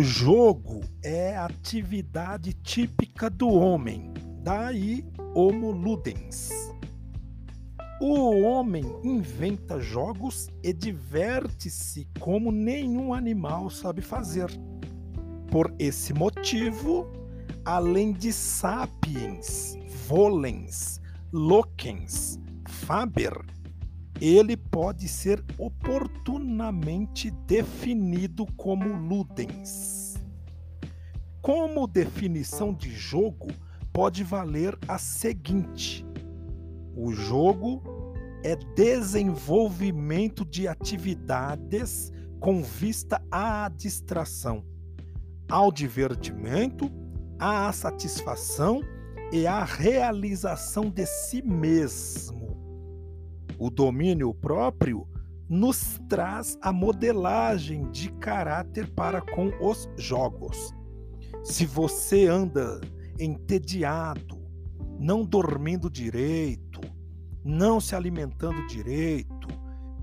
jogo é atividade típica do homem, daí Homo ludens. O homem inventa jogos e diverte-se como nenhum animal sabe fazer. Por esse motivo, além de sapiens, volens, loquens, faber, ele pode ser oportunamente definido como ludens. Como definição de jogo, pode valer a seguinte: o jogo é desenvolvimento de atividades com vista à distração, ao divertimento, à satisfação e à realização de si mesmo o domínio próprio nos traz a modelagem de caráter para com os jogos. Se você anda entediado, não dormindo direito, não se alimentando direito,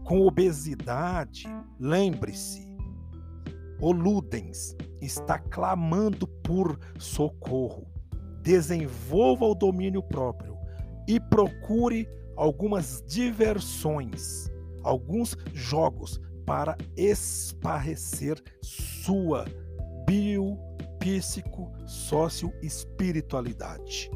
com obesidade, lembre-se, o Ludens está clamando por socorro. Desenvolva o domínio próprio e procure algumas diversões, alguns jogos para esparrecer sua bio, psico, sócio espiritualidade.